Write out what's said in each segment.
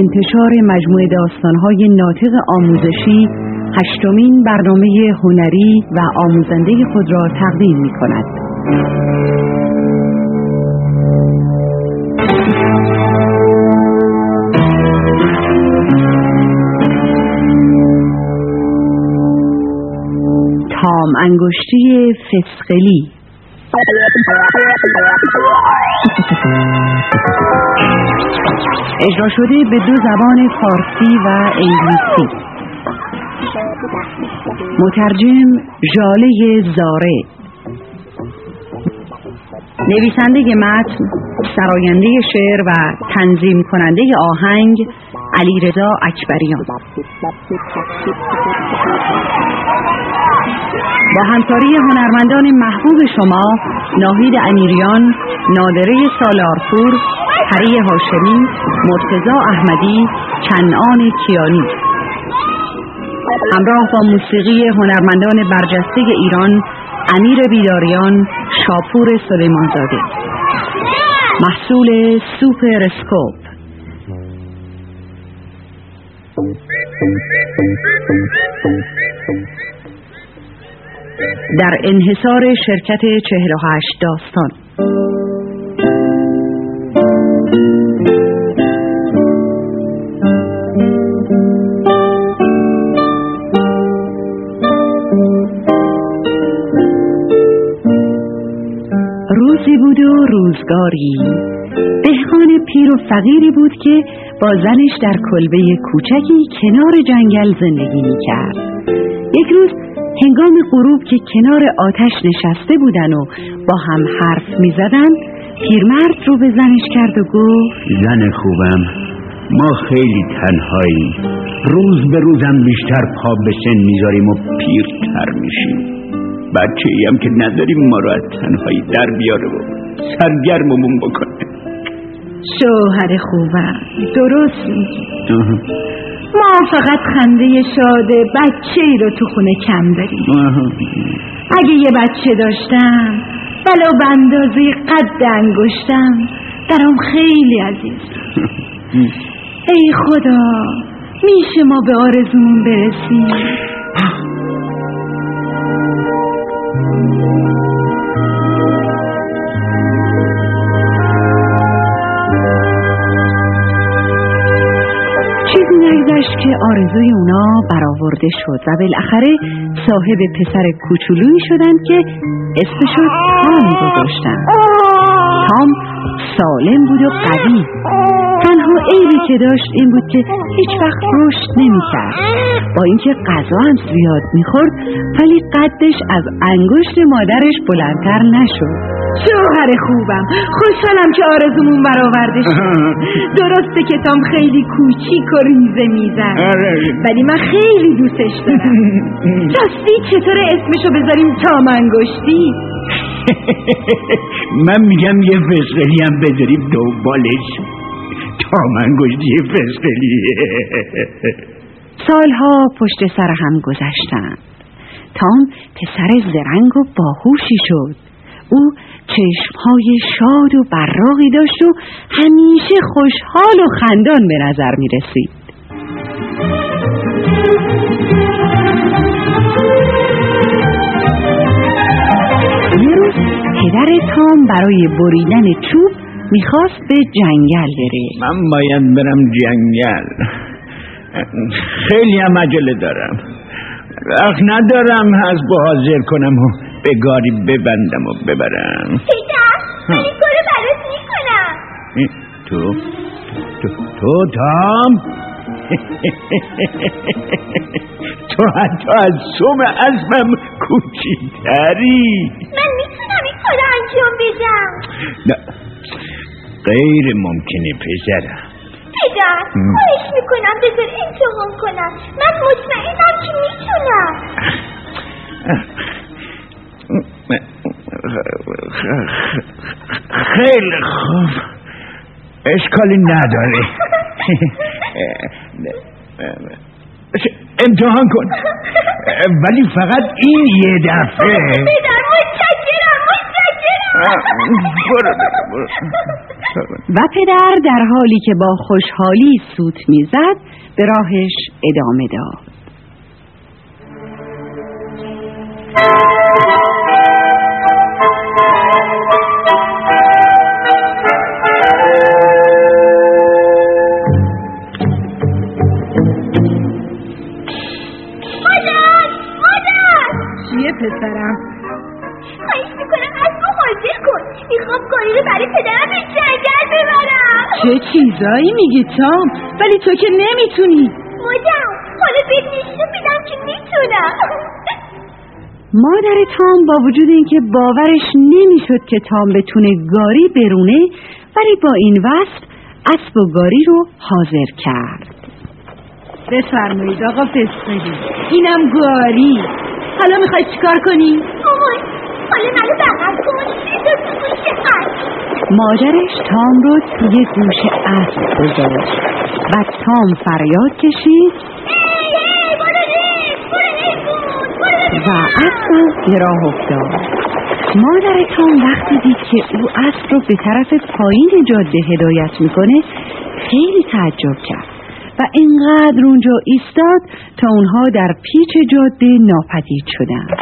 انتشار مجموعه داستانهای ناطق آموزشی هشتمین برنامه هنری و آموزنده خود را تقدیم می کند. تام انگشتی فسقلی اجرا شده به دو زبان فارسی و انگلیسی. مترجم ژاله زاره. نویسنده متن سراینده شعر و تنظیم کننده آهنگ علیرضا اکبریان. با همکاری هنرمندان محبوب شما ناهید امیریان نادره سالارپور پری هاشمی مرتزا احمدی کنعان کیانی. همراه با موسیقی هنرمندان برجسته ایران امیر بیداریان شاپور سلیمانزاده. محصول سوپر اسکوپ. در انحصار شرکت 48 داستان. روزی بود و روزگاری. دهقان پیر و فقیری بود که با زنش در کلبه کوچکی کنار جنگل زندگی می کرد یک روز هنگام غروب که کنار آتش نشسته بودن و با هم حرف می زدن پیرمرد رو به زنش کرد و گفت زن خوبم ما خیلی تنهایی روز به روزم بیشتر پا به سن می‌ذاریم و پیرتر میشیم. بچه هم که نداریم ما رو از تنهایی در بیاره و سرگرممون بکنه. شوهر خوبم درست ما فقط خنده شاده بچه ای رو تو خونه کم داریم. اگه یه بچه داشتم ولو به اندازه قد انگشتم درام خیلی عزیز. ای خدا میشه ما به آرزومون برسیم؟ برآورده شد و بالاخره صاحب پسر کوچولویی شدن که اسمشو تام گذاشتن تام سالم بود و قوی. تنها عیبی که داشت این بود که هیچ وقت رشد نمی‌کرد. با اینکه غذا هم زیاد می‌خورد ولی قدش از انگشت مادرش بلندتر نشد. شوهر خوبم. خوشحالم که آرزومون برآورده شد. درسته که تام خیلی کوچیک و ریزه میزن ولی من خیلی دوستش دارم. راستی چطور اسمشو بذاریم تام انگشتی؟ من میگم یه فسقلی هم بذاریم دوبالش. تام انگشتی فسقلی سالها پشت سر هم گذشتند. تام پسر زرنگ و باهوشی شد. او چشمهای شاد و براقی داشت و همیشه خوشحال و خندان به نظر می رسید یه پدر تام برای بریدن چوب می‌خواست به جنگل بره. من باید برم جنگل. خیلی هم عجله دارم. وقت ندارم از حاضر کنم. و به گاری ببندم و ببرم. پدر من این کارو برات می‌کنم. تو؟ تو تو تام؟ تو حتی از سوم اسبم کوچیتری من می‌تونم این کارو انجام بدم. نه غیر ممکنه پسرم. پدر خواهش می‌کنم بذار امتحان کنم. من مطمئنم که می‌تونم. خیلی خوب. اشکالی نداره. امتحان کن. ولی فقط این یه دفعه. و پدر در حالی که با خوشحالی سوت می‌زد به راهش ادامه داد. چه چیزایی میگی تام؟ ولی تو که نمی‌تونی. مادر حالا بهت نشون میدم که می‌تونم. مادر تام با وجود اینکه باورش نمی‌شد که تام بتونه گاری برونه ولی با این وصف اسب و گاری رو حاضر کرد. بفرمایید آقا پسری. اینم گاری. حالا می‌خوای چیکار کنی؟ مامان حالا منو بغل کن مادرش تام رو توی گوش اسب گذاشت و تام فریاد کشید. و اسب به راه افتاد. مادر تام وقتی دید که او اسب رو به طرف پایین جاده هدایت می‌کنه خیلی تعجب کرد و اینقدر اونجا ایستاد تا اونها در پیچ جاده ناپدید شدند.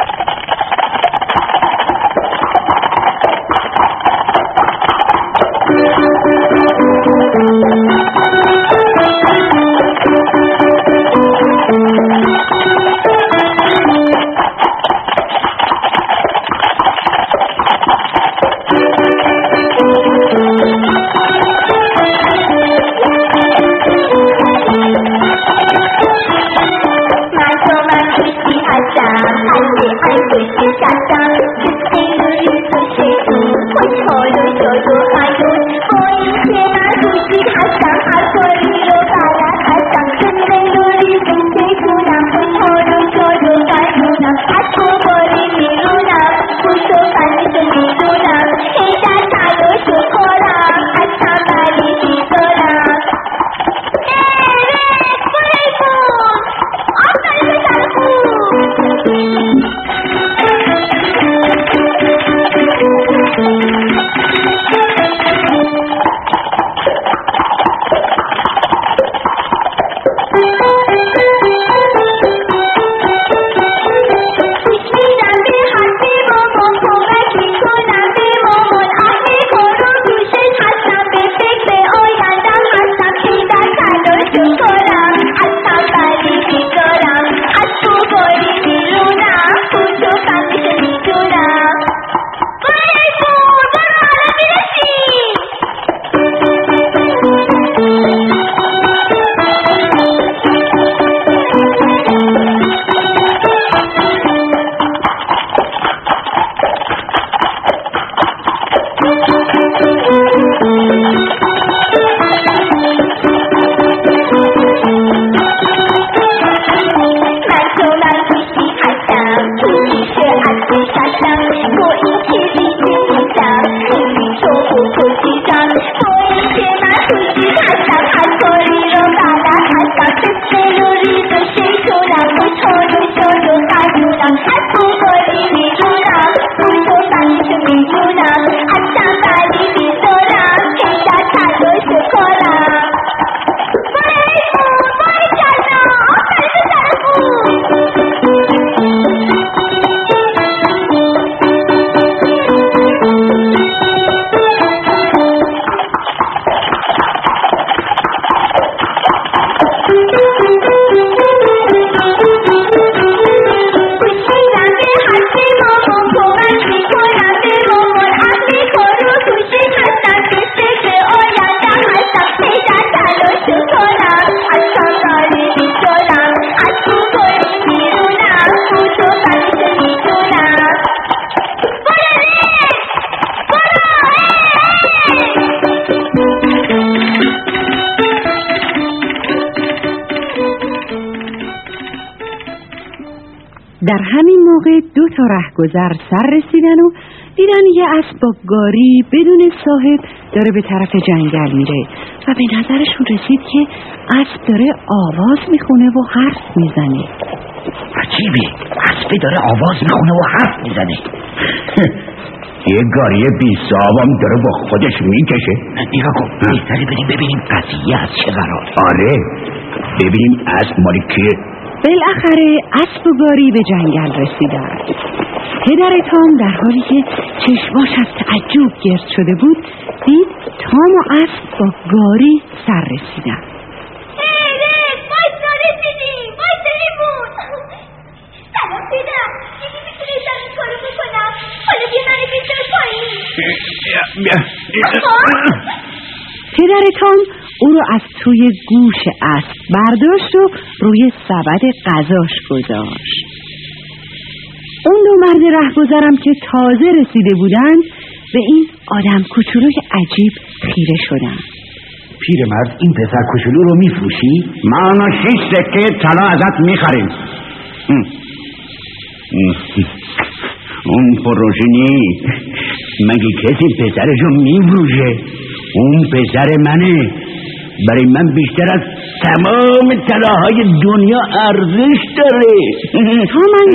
در همین موقع دو تا رهگذر سر رسیدن و دیدن یه اسب با گاری بدون صاحب داره به طرف جنگل میره و به نظرشون رسید که اسب داره آواز می‌خونه و حرف می‌زنه. عجیبه اسبه داره آواز می‌خونه و حرف می‌زنه. یه گاری بی صاحبم داره با خودش می‌کشه. نگاه کن. بهتره بریم ببینیم قضیه از چه قرار. آره. ببینیم اسب مالی کیه. بالاخره اسب و گاری به جنگل رسیدن پدر تام در حالی که چشماش از تعجب گرد شده بود دید تام و اسب با گاری سر رسیدن پدر تام او رو از توی گوش اسب برداشت و روی سبد غذاش گذاشت. اون دو مرد رهگذرم که تازه رسیده بودند به این آدم کوچولوی عجیب خیره شدند. پیرمرد این پسر کوچولو رو میفروشی؟ ما شیش سکه طلا ازت می‌خریم. اون فروشی نی مگه کسی پسرشو میفروشه؟ اون پسر منه. برای من بیشتر از تمام طلاهای دنیا ارزش داره. تا من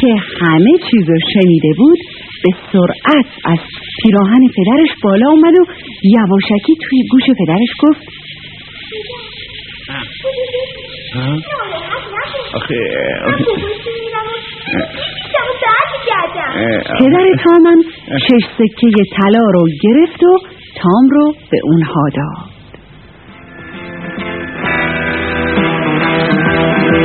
که همه چیزو شنیده بود به سرعت از پیراهن پدرش بالا اومد و یواشکی توی گوش پدرش گفت پدر تامن شش سکه طلا رو گرفت و تام رو به اونها داد. یکی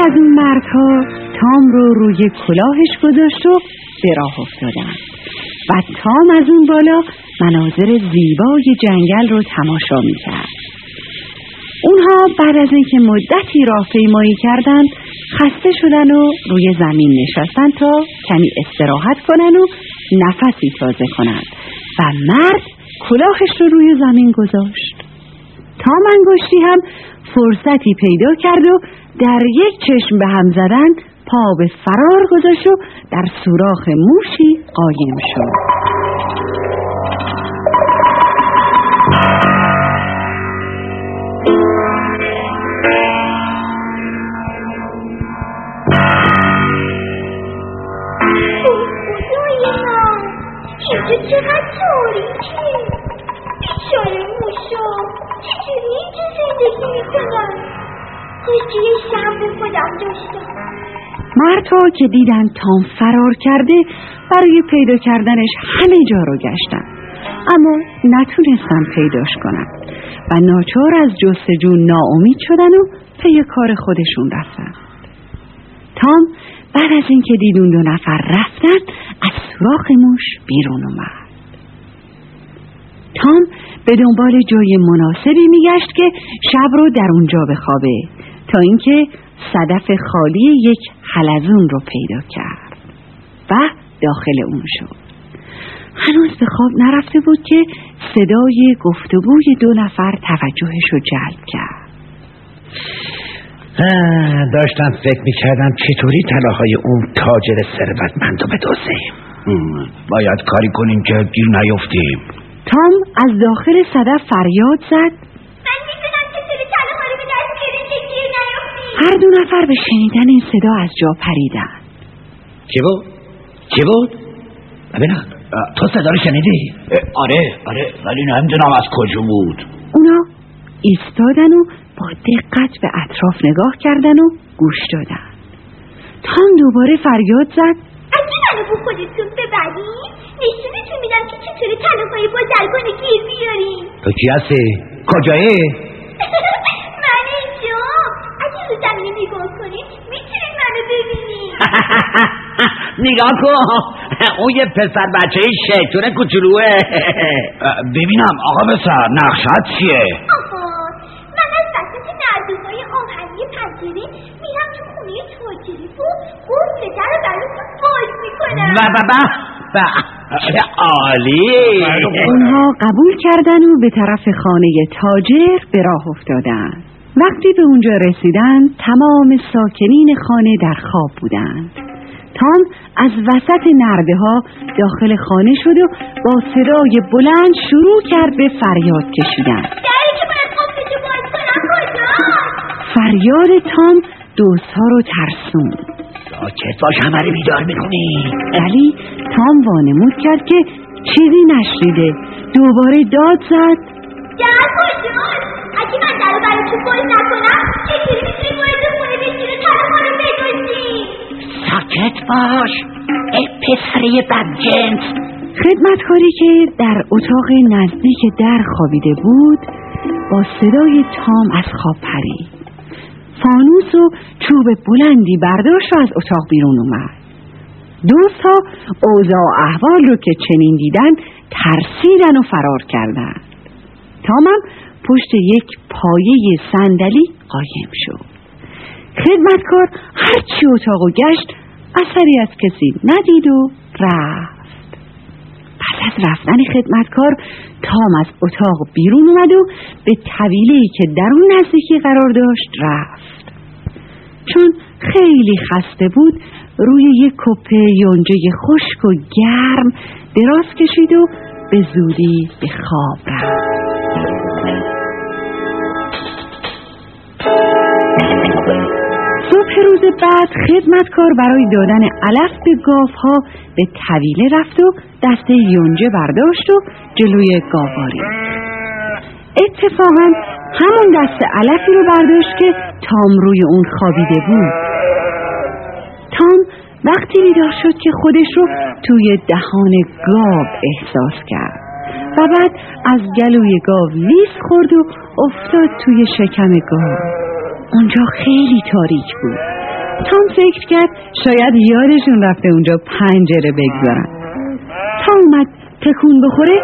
از اون مردها تام رو روی کلاهش گذاشت و به راه افتادن. و تام از اون بالا مناظر زیبای جنگل رو تماشا می‌کرد. اونها بعد از اینکه مدتی راهپیمایی کردند خسته شدن و روی زمین نشستن تا کمی استراحت کنن و نفسی تازه کنند و مرد کلاهش رو روی زمین گذاشت. تا منگشتی هم فرصتی پیدا کرد و در یک چشم به هم زدن پا به فرار گذاشت و در سوراخ موشی قایم شد. تاریکه بیچاره موشا چجوری اینجا زندگی می‌کنن یه شب به خودم داشتم مردها که دیدن تام فرار کرده برای پیدا کردنش همه جا رو گشتن. اما نتونستن پیداش کنن و ناچار از جستجو ناامید شدن و پی کار خودشون رفتن. تام بعد از اینکه دید اون دو نفر رفتن از سوراخ موش بیرون اومد. تام به دنبال جای مناسبی میگشت که شب رو در اونجا بخوابه تا اینکه صدف خالی یک حلزون رو پیدا کرد و داخل اون شد. هنوز به خواب نرفته بود که صدای گفتگوی دو نفر توجهش رو جلب کرد. داشتم فکر می‌کردم چطوری طلاهای اون تاجر ثروتمند رو بدوزیم باید کاری کنیم که گیر نیفتیم. تام از داخل صدف فریاد زد من می‌دونم به دست که گیر هر دو نفر به شنیدن این صدا از جا پریدن چی بود؟ چی بود؟ ببینم تو صدا رو شنیدی؟ آره آره ولی نمی‌دونم از کجا بود اونا ایستادن و با دقت به اطراف نگاه کردن و گوش دادن تام دوباره فریاد زد اگه منو با خودتون ببرین نشونتون میدم که چطوری طلاهای بازرگان گیر بیاریم تو کی هستی؟ کجایی؟ من اینجا اگه رو زمین نگاه کنید می‌تونید منو ببینید نگاه کن اون یه پسر بچه شیطون کوچولوه ببینم آقا بسر نقشت چیه آها من از وسط نردوهای آهنی پنجره میرم تو خونه تاجری و قفل در رو براتون باز می‌کنم و و و چه عالی. اونها قبول کردن و به طرف خانه تاجر به راه افتادند وقتی به اونجا رسیدن تمام ساکنین خانه در خواب بودند. تام از وسط نرده ها داخل خانه شد و با صدای بلند شروع کرد به فریاد کشیدن. فریاد تام دوستها رو ترسون ساکت باش همه بیدار می‌کنی؟ ولی تام وانمود کرد که چیزی نشنیده. دوباره داد زد. در کجاست اگه من در برای تو باز نکنم چطوری می‌تونی وارد خونه بشی رو تنها رو ساکت باش. ای پسره بدجنس. خدمتکاری که در اتاق نزدیک در خوابیده بود با صدای تام از خواب پرید. فانوس و چوب بلندی برداشت و از اتاق بیرون اومد. دوستها اوضاع احوال رو که چنین دیدن ترسیدن و فرار کردند تامم پشت یک پایه صندلی قایم شد. خدمتکار هرچی اتاق و گشت اثری از کسی ندید و رفت. پس از رفتن خدمتکار تام از اتاق بیرون اومد و به طویله که در اون نزدیکی قرار داشت رفت. چون خیلی خسته بود روی یک کپه یونجه خشک و گرم دراز کشید و به زودی به خواب رفت. روز بعد خدمتکار برای دادن علف به ها به طویله رفت و دسته یونجه برداشت و جلوی گاواری اتفاقا همون دست علفی رو برداشت که تام روی اون خوابیده بود. تام وقتی بیدار شد که خودش رو توی دهان گاو احساس کرد و بعد از گلوی گاو لیس خورد و افتاد توی شکم گاو. اونجا خیلی تاریک بود. تام فکر کرد شاید یادشون رفته اونجا پنجره بگذارن. تا اومد تکون بخوره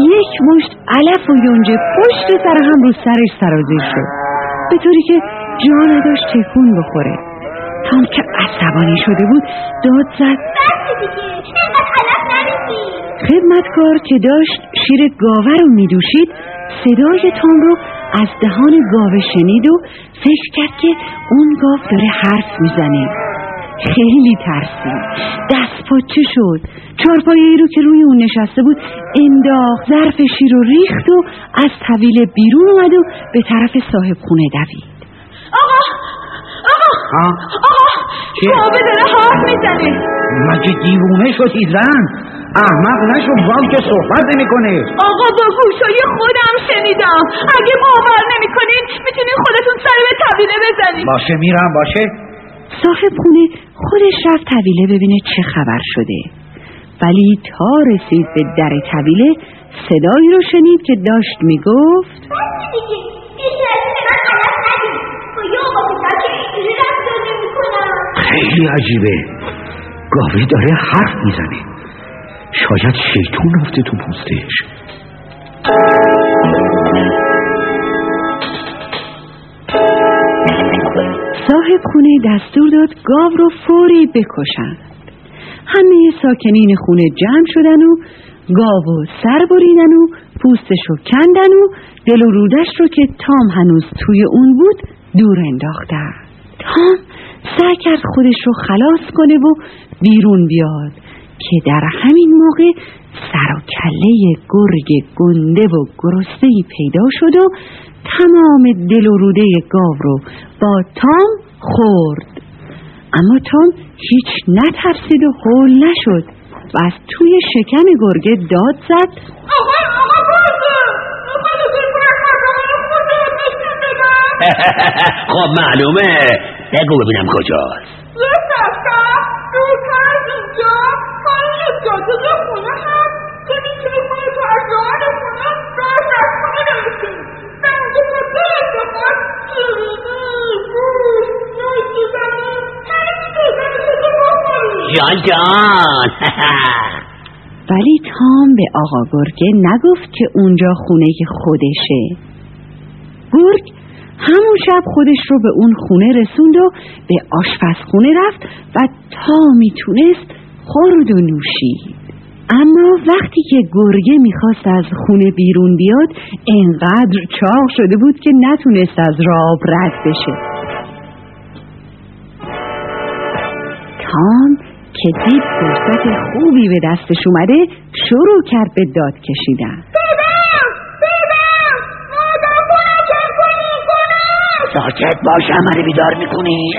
یک مشت علف و یونجه پشت سر هم رو سرش سرازیر شد. به طوری که جا نداشت تکون بخوره. تام که عصبانی شده بود داد زد. خدمتکار که داشت شیر گاوه رو میدوشید صدای تام رو از دهان گاوه شنید و فکر کرد که اون گاو داره حرف می‌زنه. خیلی ترسید دست پاچه شد؟ چارپایی رو که روی اون نشسته بود انداخت ظرف شیر رو ریخت و از طویل بیرون اومد و به طرف صاحب خونه دوید. آقا! آقا! آقا! گاوه داره حرف می‌زنه. مگه دیوونه شدی زن احمق نشو گام که صحبت نمی‌کنه آقا با گوشای خودم شنیدم. اگه باور نمی‌کنین می‌تونین خودتون سری به طویله بزنید باشه میرم باشه. صاحب خونه خودش رفت طویله ببینه چه خبر شده. ولی تا رسید به در طویله صدایی رو شنید که داشت می‌گفت خیلی عجیبه. گاوی داره حرف می‌زنه. شاید شیطون رفته تو پوستش. صاحب خونه دستور داد گاو رو فوری بکشند. همه ساکنین خونه جمع شدن و گاو و سر بریدن و پوستش رو کندن و دل و رودش رو که تام هنوز توی اون بود دور انداختن. تام سعی کرد خودش رو خلاص کنه و بیرون بیاد. که در همین موقع سر و کله گرگ گنده و گرسته پیدا شد و تمام دل و روده گاو رو با تام خورد. اما تام هیچ نترسید و حول نشد و از توی شکم گرگه داد زد. خب معلومه. بگو ببینم کجاست. جان جان. ولی تام به آقا گرگه نگفت که اونجا خونه خودشه. گرگ همون شب خودش رو به اون خونه رسوند و به آشپزخونه رفت و تا می‌تونست خورد و نوشید اما وقتی که گرگه می‌خواست از خونه بیرون بیاد انقدر چاق شده بود که نتونست از راب رد بشه. تام که دید فرصت خوبی به دستش اومده شروع کرد به داد کشیدن. ساکت باش همه بیدار می‌کنی.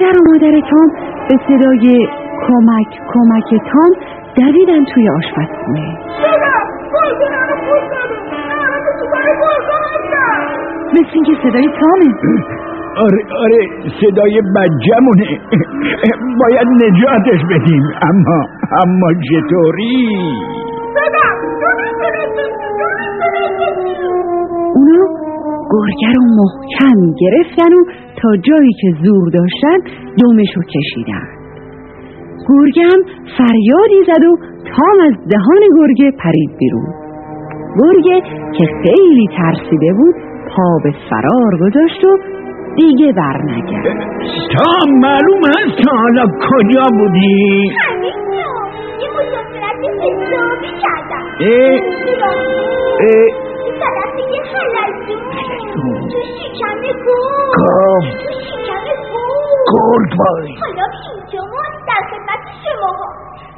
پدر و مادر تام به صدای کمک کمک تام دویدن توی آشپزخونه. مثل اینکه صدای تامه. آره آره صدای بجمونه باید نجاتش بدیم. اما اما چطوری؟ اونا گرگه رو محکم گرفتن و تا جایی که زور داشتن دومش رو کشیدن گرگه هم فریادی زد و تام از دهان گرگه پرید بیرون. گرگه که خیلی ترسیده بود پا به فرار گذاشت و دیگه بر نگرد تا معلوم هست تا حالا کجا بودی؟ اه اه. یه حلزون تو شکم گاو تو شکم گرگ گرگ وای حالا اینجا ما در خدمت شما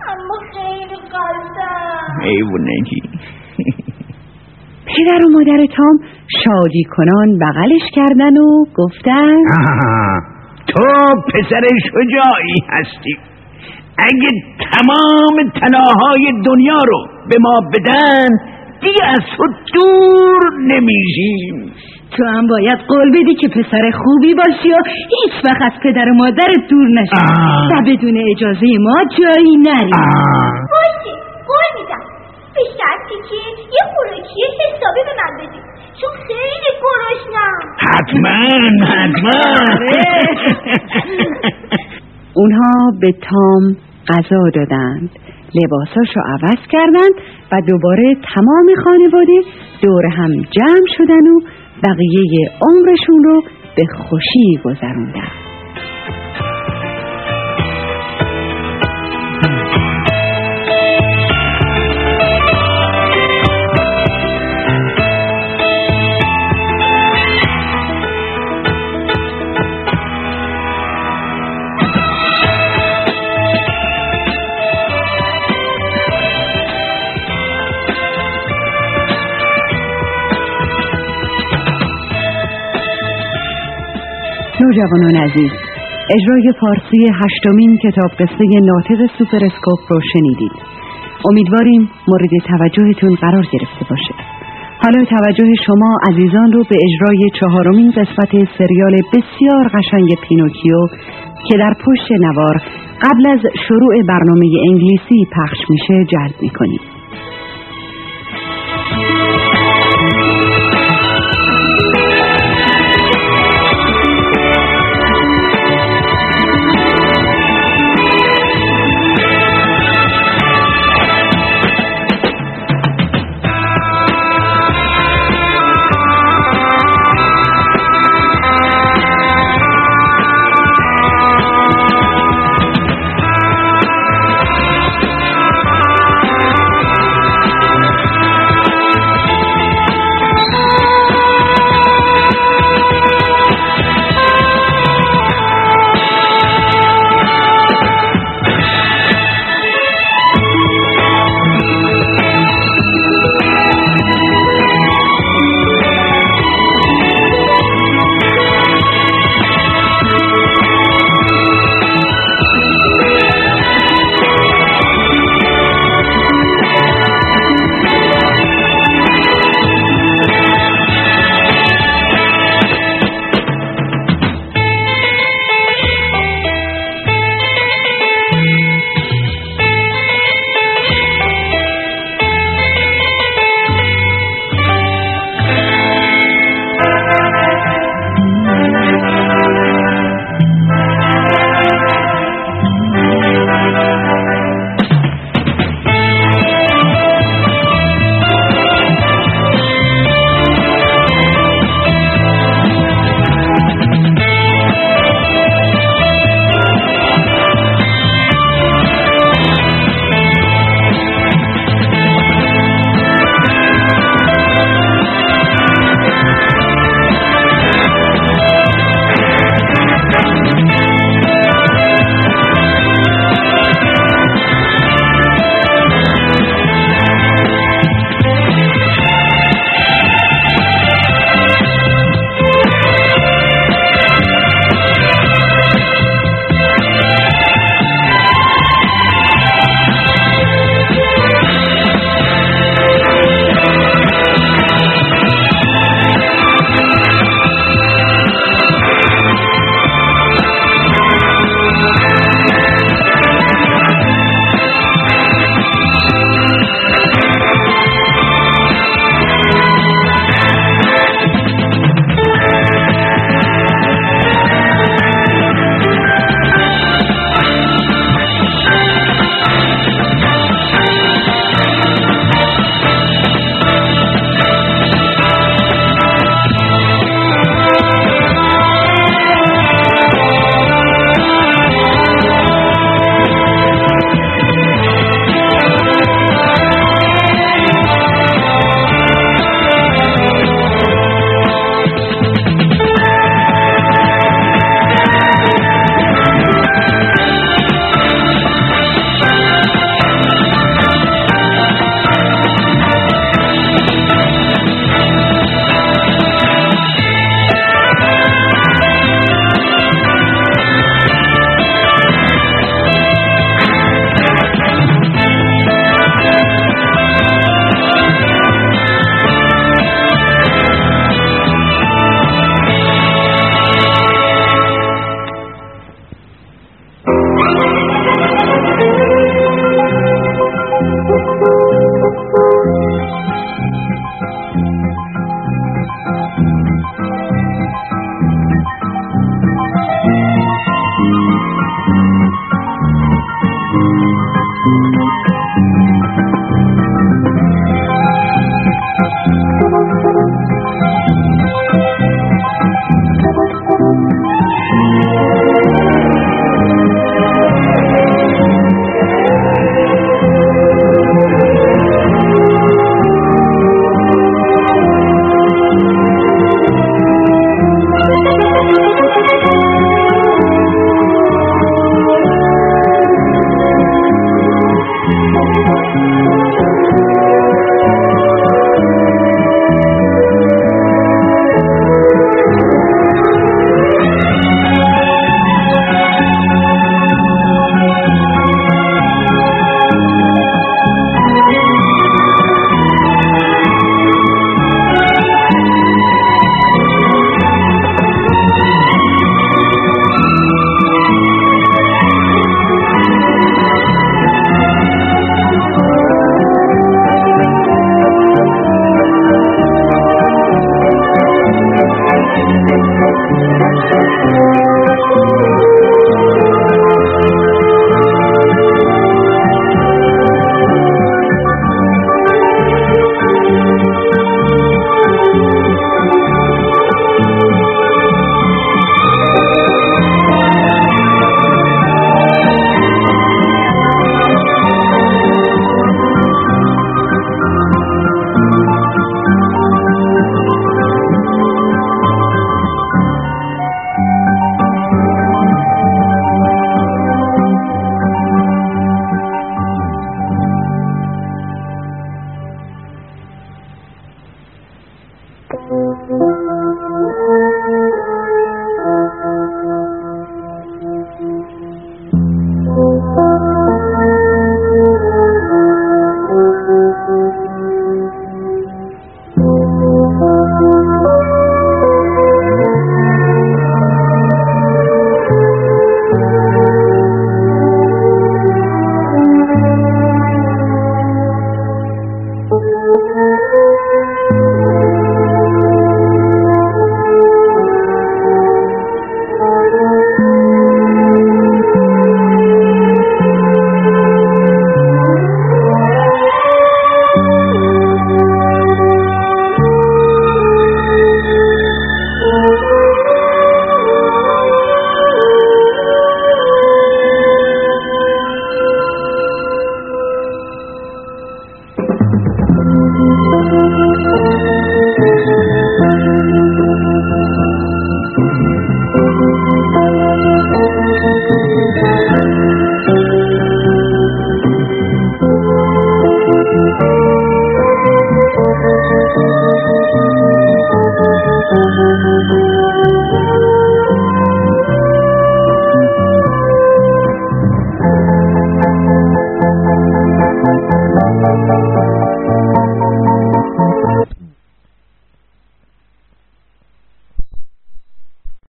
اما خیلی قلدم حیوانگی پدر و مادر تام شادی کنان بغلش کردن و گفتن تو پسر شجاعی هستی. اگه تمام طلاهای دنیا رو به ما بدن دیگه از تو دور نمیشیم تو هم باید قول بدی که پسر خوبی باشی و هیچ وقت از پدر و مادرت دور نشی. و بدون اجازه ما جایی نری. باشه قول میدم. به شرطی که یه خوراکی حسابی به من بدی. چون خیلی گرسنم حتما حتما. اونها به تام غذا دادند. لباساشو عوض کردند. و دوباره تمام خانواده دور هم جمع شدن و بقیه عمرشون رو به خوشی گذروندن. نوجوانان عزیز اجرای فارسی هشتمین کتاب قصه ناطق سوپر اسکوپ رو شنیدید. امیدواریم مورد توجهتون قرار گرفته باشه. حالا توجه شما عزیزان رو به اجرای چهارمین قسمت سریال بسیار قشنگ پینوکیو که در پشت نوار قبل از شروع برنامه انگلیسی پخش میشه جلب می‌کنیم